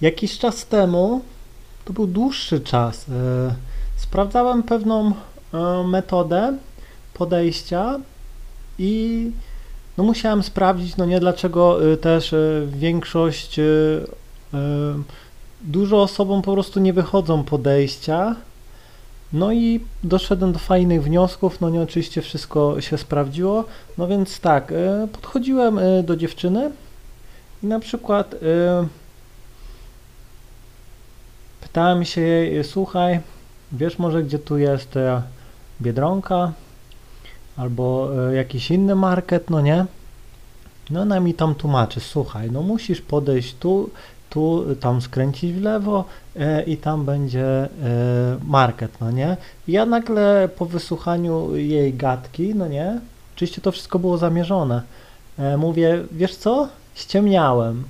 Jakiś czas temu, to był dłuższy czas, e, sprawdzałem pewną e, metodę podejścia i no musiałem sprawdzić, no nie dlaczego e, też większość, dużo osobom po prostu nie wychodzą podejścia. No i doszedłem do fajnych wniosków, no nie oczywiście wszystko się sprawdziło, no więc tak, podchodziłem do dziewczyny i na przykład pytałem się jej, słuchaj, wiesz może gdzie tu jest e, Biedronka albo e, jakiś inny market, no nie? No ona mi tam tłumaczy, słuchaj, no musisz podejść tu, tu, tam skręcić w lewo e, i tam będzie e, market, no nie? Ja nagle po wysłuchaniu jej gadki, no nie? Oczywiście to wszystko było zamierzone. E, mówię, wiesz co? Ściemniałem.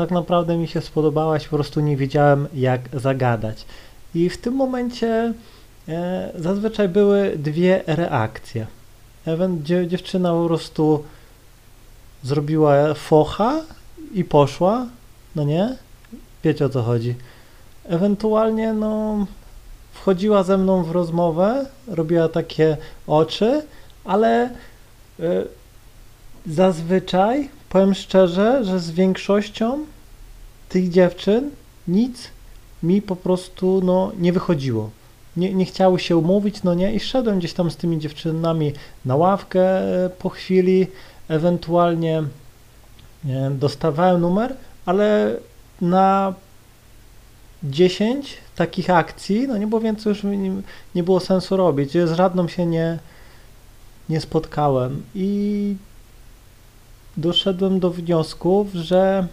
Tak naprawdę mi się spodobałaś, po prostu nie wiedziałem jak zagadać. I w tym momencie e, zazwyczaj były dwie reakcje. Ewen, dzie, dziewczyna po prostu zrobiła focha i poszła, no nie? Wiecie o co chodzi. Ewentualnie, no, wchodziła ze mną w rozmowę, robiła takie oczy, ale y, zazwyczaj, powiem szczerze, że z większością tych dziewczyn nic mi po prostu, no, nie wychodziło. Nie, nie chciały się umówić, no nie, i szedłem gdzieś tam z tymi dziewczynami na ławkę e, po chwili, ewentualnie e, dostawałem numer, ale na 10 takich akcji, no nie było więcej już nie, nie było sensu robić. Z żadną się nie, nie spotkałem i doszedłem do wniosków, że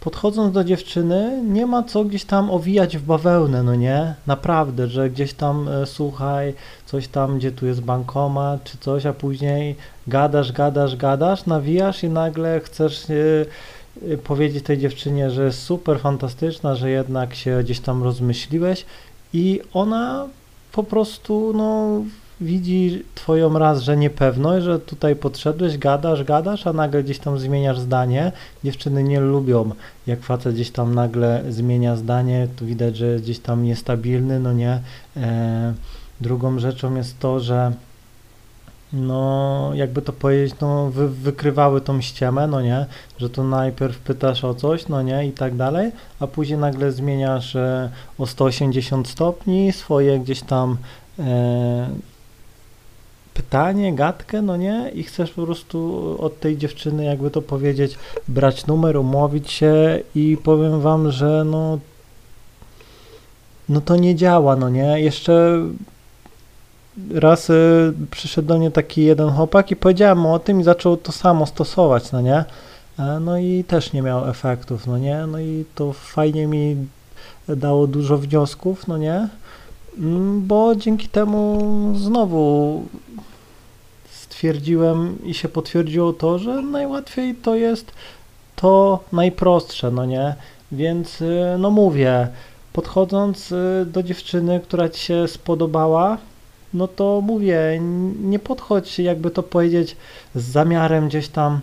podchodząc do dziewczyny, nie ma co gdzieś tam owijać w bawełnę, no nie? Naprawdę, że gdzieś tam e, słuchaj, coś tam, gdzie tu jest bankomat czy coś, a później gadasz, gadasz, gadasz, nawijasz i nagle chcesz e, e, powiedzieć tej dziewczynie, że jest super fantastyczna, że jednak się gdzieś tam rozmyśliłeś i ona po prostu, no, widzi twoją raz, że niepewność, że tutaj podszedłeś, gadasz, gadasz, a nagle gdzieś tam zmieniasz zdanie. Dziewczyny nie lubią, jak facet gdzieś tam nagle zmienia zdanie, to widać, że gdzieś tam niestabilny, no nie. E, drugą rzeczą jest to, że no, jakby to powiedzieć, no, wy, wykrywały tą ściemę, no nie, że to najpierw pytasz o coś, no nie, i tak dalej, a później nagle zmieniasz e, o 180 stopni swoje gdzieś tam e, pytanie, gadkę, no nie, i chcesz po prostu od tej dziewczyny, jakby to powiedzieć, brać numer, umówić się i powiem wam, że no, no to nie działa, no nie, jeszcze raz y, przyszedł do mnie taki jeden chłopak i powiedziałem mu o tym i zaczął to samo stosować, no nie, e, no i też nie miał efektów, no nie, no i to fajnie mi dało dużo wniosków, no nie, bo dzięki temu znowu stwierdziłem i się potwierdziło to, że najłatwiej to jest to najprostsze, no nie? Więc y, no mówię, podchodząc y, do dziewczyny, która ci się spodobała, no to mówię, nie podchodź, jakby to powiedzieć, z zamiarem gdzieś tam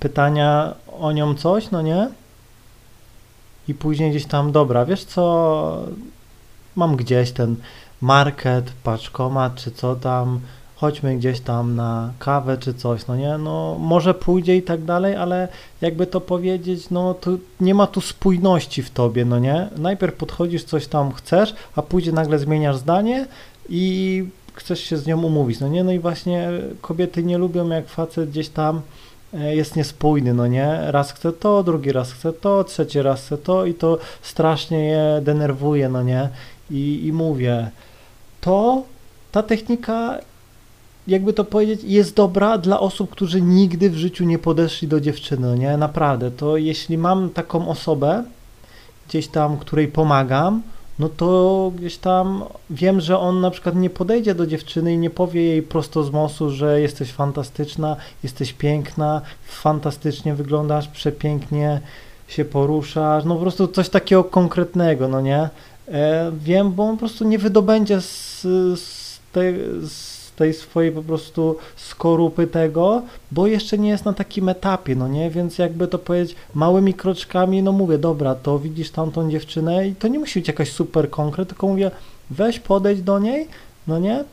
pytania o nią coś, no nie? I później gdzieś tam, dobra, wiesz co, mam gdzieś ten market, paczkomat, czy co tam, chodźmy gdzieś tam na kawę, czy coś, no nie, no może pójdzie i tak dalej, ale jakby to powiedzieć, no to nie ma tu spójności w tobie, no nie, najpierw podchodzisz, coś tam chcesz, a później nagle zmieniasz zdanie i chcesz się z nią umówić, no nie, no i właśnie kobiety nie lubią, jak facet gdzieś tam e, jest niespójny, no nie? Raz chce to, drugi raz chce to, trzeci raz chce to i to strasznie je denerwuje, no nie? I, i mówię, to ta technika, jakby to powiedzieć, jest dobra dla osób, którzy nigdy w życiu nie podeszli do dziewczyny, nie? Naprawdę, to jeśli mam taką osobę, gdzieś tam, której pomagam, no to gdzieś tam wiem, że on na przykład nie podejdzie do dziewczyny i nie powie jej prosto z mosu, że jesteś fantastyczna, jesteś piękna, fantastycznie wyglądasz, przepięknie się poruszasz, no po prostu coś takiego konkretnego, no nie? E, wiem, bo on po prostu nie wydobędzie z, z, te, z tej swojej po prostu skorupy tego, bo jeszcze nie jest na takim etapie, no nie, więc jakby to powiedzieć małymi kroczkami, no mówię, dobra, to widzisz tamtą dziewczynę i to nie musi być jakaś super konkret, tylko mówię, weź podejdź do niej, no nie,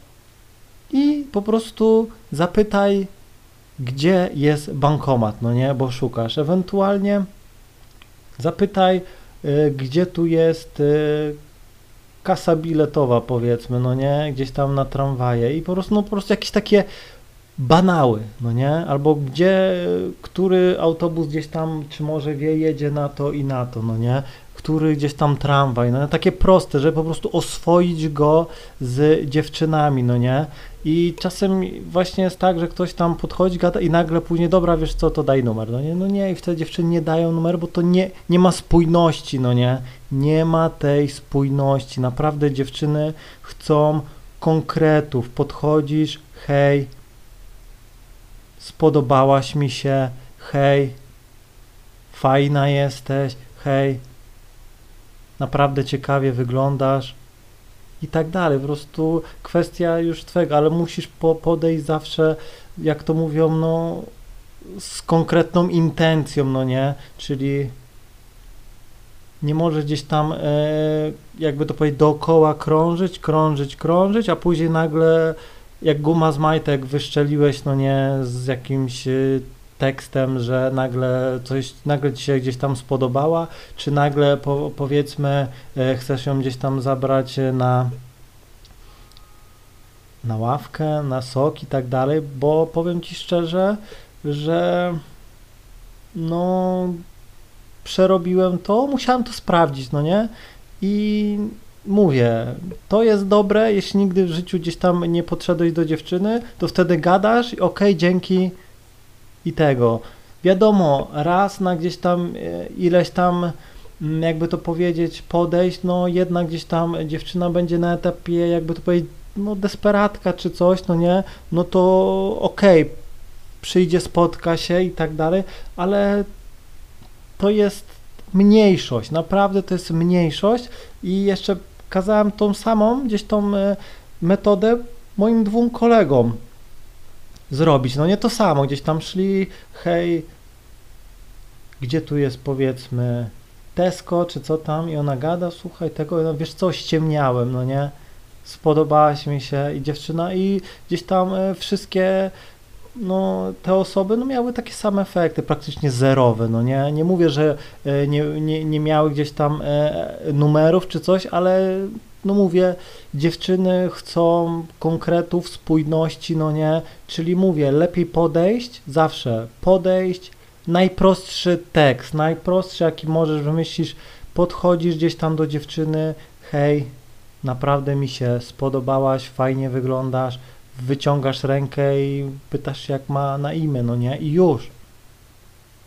i po prostu zapytaj, gdzie jest bankomat, no nie, bo szukasz, ewentualnie zapytaj, y, gdzie tu jest y, kasa biletowa, powiedzmy, no nie, gdzieś tam na tramwaje i po prostu, no po prostu jakieś takie banały, no nie, albo gdzie, który autobus gdzieś tam, czy może wie, jedzie na to i na to, no nie, który gdzieś tam tramwaj, no takie proste, żeby po prostu oswoić go z dziewczynami, no nie, i czasem właśnie jest tak, że ktoś tam podchodzi, gada i nagle później, dobra, wiesz co, to daj numer, no nie, no nie, i wtedy dziewczyny nie dają numeru, bo to nie, nie ma spójności, no nie, nie ma tej spójności, naprawdę dziewczyny chcą konkretów, podchodzisz, hej, spodobałaś mi się, hej, fajna jesteś, hej, naprawdę ciekawie wyglądasz, i tak dalej. Po prostu kwestia już twego, ale musisz po, podejść zawsze, jak to mówią, no z konkretną intencją, no nie? Czyli nie możesz gdzieś tam, e, jakby to powiedzieć, dookoła krążyć, krążyć, krążyć, a później nagle jak guma z majtek wyszczeliłeś, no nie, z jakimś e, tekstem, że nagle coś, nagle ci się gdzieś tam spodobała, czy nagle po, powiedzmy e, chcesz ją gdzieś tam zabrać na na ławkę, na sok i tak dalej, bo powiem ci szczerze, że no przerobiłem to, musiałem to sprawdzić, no nie? I mówię, to jest dobre, jeśli nigdy w życiu gdzieś tam nie podszedłeś do dziewczyny, to wtedy gadasz i okej, okay, dzięki, i tego. Wiadomo, raz na gdzieś tam e, ileś tam, mm, jakby to powiedzieć, podejść, no jednak gdzieś tam dziewczyna będzie na etapie, jakby to powiedzieć, no desperatka czy coś, no nie, no to okej, okay, przyjdzie, spotka się i tak dalej, ale to jest mniejszość, naprawdę to jest mniejszość i jeszcze kazałem tą samą, gdzieś tą e, metodę moim dwóm kolegom, zrobić. No nie to samo, gdzieś tam szli, hej, gdzie tu jest powiedzmy Tesco, czy co tam, i ona gada, słuchaj tego, no wiesz co, ściemniałem, no nie, spodobałaś mi się i dziewczyna i gdzieś tam e, wszystkie no, te osoby no, miały takie same efekty, praktycznie zerowe, no nie, nie mówię, że e, nie, nie, nie miały gdzieś tam e, numerów czy coś, ale no mówię, dziewczyny chcą konkretów, spójności, no nie, czyli mówię, lepiej podejść, zawsze podejść, najprostszy tekst, najprostszy jaki możesz wymyślić, podchodzisz gdzieś tam do dziewczyny, hej, naprawdę mi się spodobałaś, fajnie wyglądasz, wyciągasz rękę i pytasz się jak ma na imię, no nie, i już.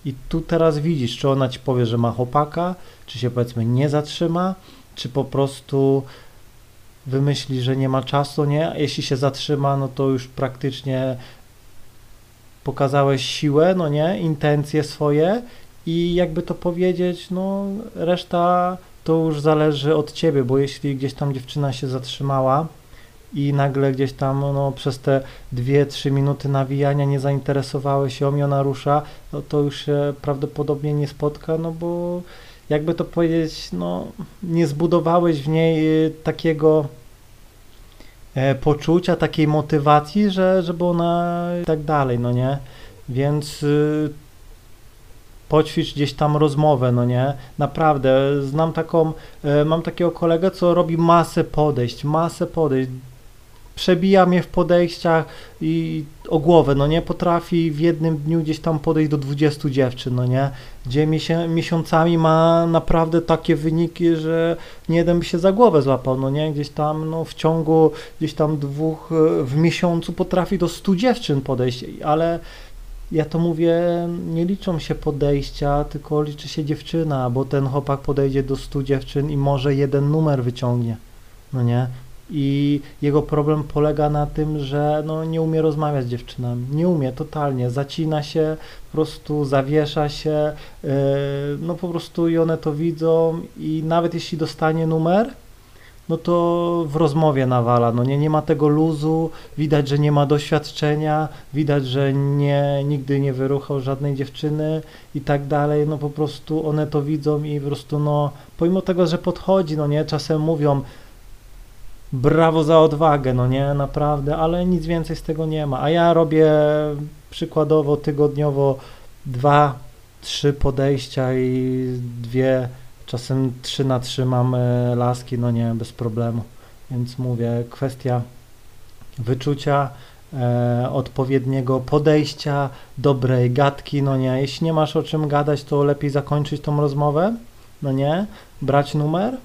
I tu teraz widzisz, czy ona ci powie, że ma chłopaka, czy się powiedzmy nie zatrzyma, czy po prostu wymyśli, że nie ma czasu, nie? Jeśli się zatrzyma, no to już praktycznie pokazałeś siłę, no nie? Intencje swoje i jakby to powiedzieć, no reszta to już zależy od ciebie, bo jeśli gdzieś tam dziewczyna się zatrzymała i nagle gdzieś tam no, przez te 2-3 minuty nawijania nie zainteresowałeś i ona rusza, no to już się prawdopodobnie nie spotka, no bo jakby to powiedzieć, no, nie zbudowałeś w niej y, takiego e, poczucia, takiej motywacji, że, żeby ona i tak dalej, no nie? Więc y, poćwicz gdzieś tam rozmowę, no nie? Naprawdę, znam taką, e, mam takiego kolegę, co robi masę podejść, masę podejść, przebija mnie w podejściach i o głowę, no nie? Potrafi w jednym dniu gdzieś tam podejść do 20 dziewczyn, no nie, gdzie miesiącami ma naprawdę takie wyniki, że nie jeden by się za głowę złapał, no nie, gdzieś tam no w ciągu gdzieś tam dwóch, e, w miesiącu potrafi do 100 dziewczyn podejść, ale ja to mówię, nie liczą się podejścia, tylko liczy się dziewczyna, bo ten chłopak podejdzie do 100 dziewczyn i może jeden numer wyciągnie, no nie, i jego problem polega na tym, że no, nie umie rozmawiać z dziewczynami. Nie umie totalnie. Zacina się, po prostu zawiesza się, yy, no po prostu i one to widzą. I nawet jeśli dostanie numer, no to w rozmowie nawala, no nie, nie ma tego luzu, widać, że nie ma doświadczenia, widać, że nie, nigdy nie wyruchał żadnej dziewczyny i tak dalej, no po prostu one to widzą i po prostu no, pomimo tego, że podchodzi, no nie, czasem mówią brawo za odwagę, no nie, naprawdę, ale nic więcej z tego nie ma, a ja robię przykładowo tygodniowo dwa, trzy podejścia i dwie Czasem 3 na 3 mam e, laski, no nie, bez problemu. Więc mówię, kwestia wyczucia, e, odpowiedniego podejścia, dobrej gadki, no nie. Jeśli nie masz o czym gadać, to lepiej zakończyć tą rozmowę, no nie, brać numer,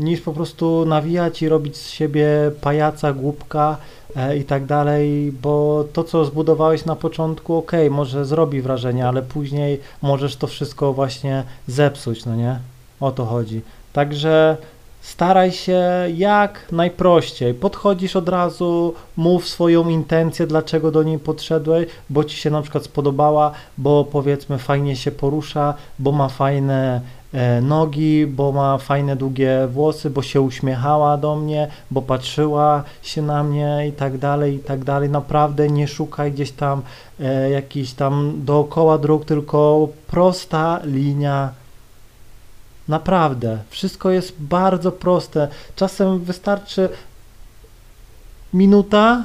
niż po prostu nawijać i robić z siebie pajaca, głupka e, i tak dalej, bo to, co zbudowałeś na początku, ok, może zrobi wrażenie, ale później możesz to wszystko właśnie zepsuć, no nie? O to chodzi. Także staraj się jak najprościej. Podchodzisz od razu, mów swoją intencję, dlaczego do niej podszedłeś, bo ci się na przykład spodobała, bo powiedzmy fajnie się porusza, bo ma fajne nogi, bo ma fajne długie włosy, bo się uśmiechała do mnie, bo patrzyła się na mnie i tak dalej, i tak dalej. Naprawdę nie szukaj gdzieś tam e, jakiś tam dookoła dróg, tylko prosta linia Naprawdę, wszystko jest bardzo proste. Czasem wystarczy minuta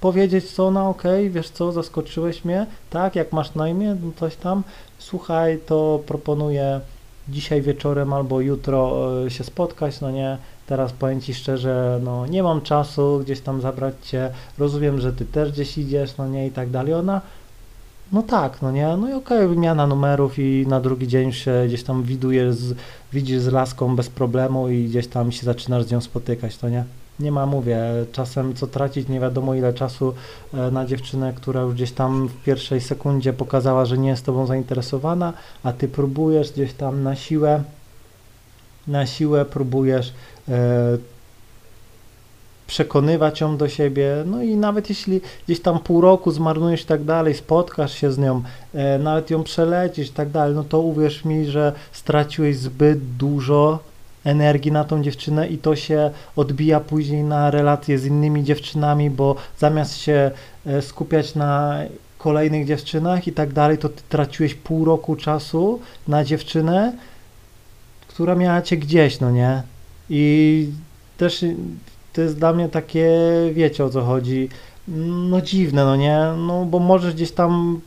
powiedzieć co na ok, wiesz co, zaskoczyłeś mnie, tak, jak masz na imię, no coś tam, słuchaj, to proponuję dzisiaj wieczorem albo jutro e, się spotkać, no nie, teraz powiem Ci szczerze, no nie mam czasu gdzieś tam zabrać Cię, rozumiem, że Ty też gdzieś idziesz, no nie, i tak dalej, ona no tak, no nie, no i okej, okay, wymiana numerów i na drugi dzień się gdzieś tam widujesz, z, widzisz z laską bez problemu i gdzieś tam się zaczynasz z nią spotykać, to nie? Nie ma, mówię, czasem co tracić, nie wiadomo ile czasu e, na dziewczynę, która już gdzieś tam w pierwszej sekundzie pokazała, że nie jest tobą zainteresowana, a ty próbujesz gdzieś tam na siłę, na siłę próbujesz e, przekonywać ją do siebie, no i nawet jeśli gdzieś tam pół roku zmarnujesz i tak dalej, spotkasz się z nią, e, nawet ją przelecisz i tak dalej, no to uwierz mi, że straciłeś zbyt dużo energii na tą dziewczynę i to się odbija później na relacje z innymi dziewczynami, bo zamiast się e, skupiać na kolejnych dziewczynach i tak dalej, to ty traciłeś pół roku czasu na dziewczynę, która miała cię gdzieś, no nie? I też to jest dla mnie takie, wiecie o co chodzi, no dziwne, no nie, no bo możesz gdzieś tam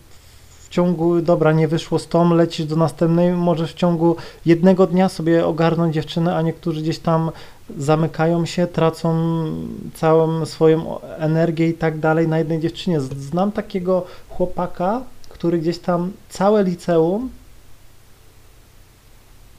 ciągu, dobra, nie wyszło z tą, lecisz do następnej, możesz w ciągu jednego dnia sobie ogarnąć dziewczynę, a niektórzy gdzieś tam zamykają się, tracą całą swoją energię i tak dalej na jednej dziewczynie. Znam takiego chłopaka, który gdzieś tam całe liceum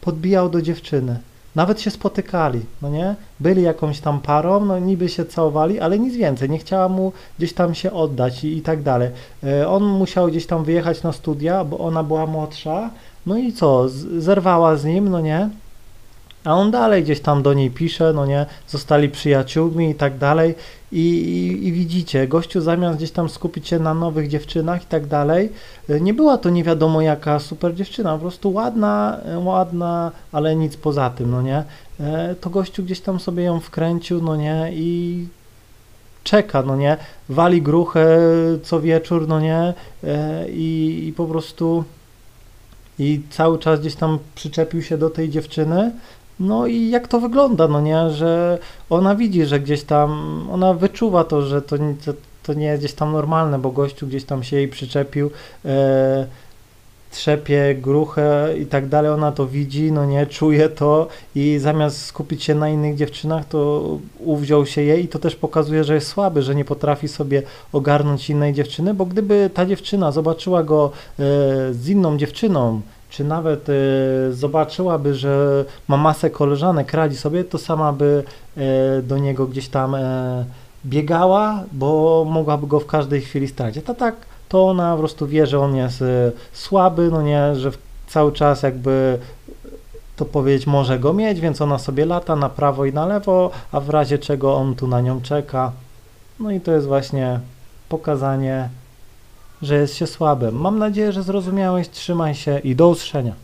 podbijał do dziewczyny. Nawet się spotykali, no nie? Byli jakąś tam parą, no niby się całowali, ale nic więcej. Nie chciała mu gdzieś tam się oddać i, i tak dalej. E, on musiał gdzieś tam wyjechać na studia, bo ona była młodsza. No i co? Zerwała z nim, no nie? A on dalej gdzieś tam do niej pisze, no nie, zostali przyjaciółmi i tak dalej. I, i, I, widzicie, gościu zamiast gdzieś tam skupić się na nowych dziewczynach i tak dalej, y, nie była to nie wiadomo jaka super dziewczyna, po prostu ładna, y, ładna, ale nic poza tym, no nie. E, to gościu gdzieś tam sobie ją wkręcił, no nie, i czeka, no nie, wali gruchę co wieczór, no nie, e, i, i po prostu i cały czas gdzieś tam przyczepił się do tej dziewczyny, no i jak to wygląda, no nie, że ona widzi, że gdzieś tam, ona wyczuwa to, że to, to, to nie jest gdzieś tam normalne, bo gościu gdzieś tam się jej przyczepił, e, trzepie gruchę i tak dalej, ona to widzi, no nie, czuje to i zamiast skupić się na innych dziewczynach, to uwziął się jej i to też pokazuje, że jest słaby, że nie potrafi sobie ogarnąć innej dziewczyny, bo gdyby ta dziewczyna zobaczyła go e, z inną dziewczyną, czy nawet y, zobaczyłaby, że ma masę koleżanek, radzi sobie, to sama by y, do niego gdzieś tam y, biegała, bo mogłaby go w każdej chwili stracić. A tak to ona po prostu wie, że on jest słaby, no nie, że cały czas jakby to powiedzieć może go mieć, więc ona sobie lata na prawo i na lewo, a w razie czego on tu na nią czeka. No i to jest właśnie pokazanie że jest się słabym. Mam nadzieję, że zrozumiałeś. Trzymaj się i do usłyszenia.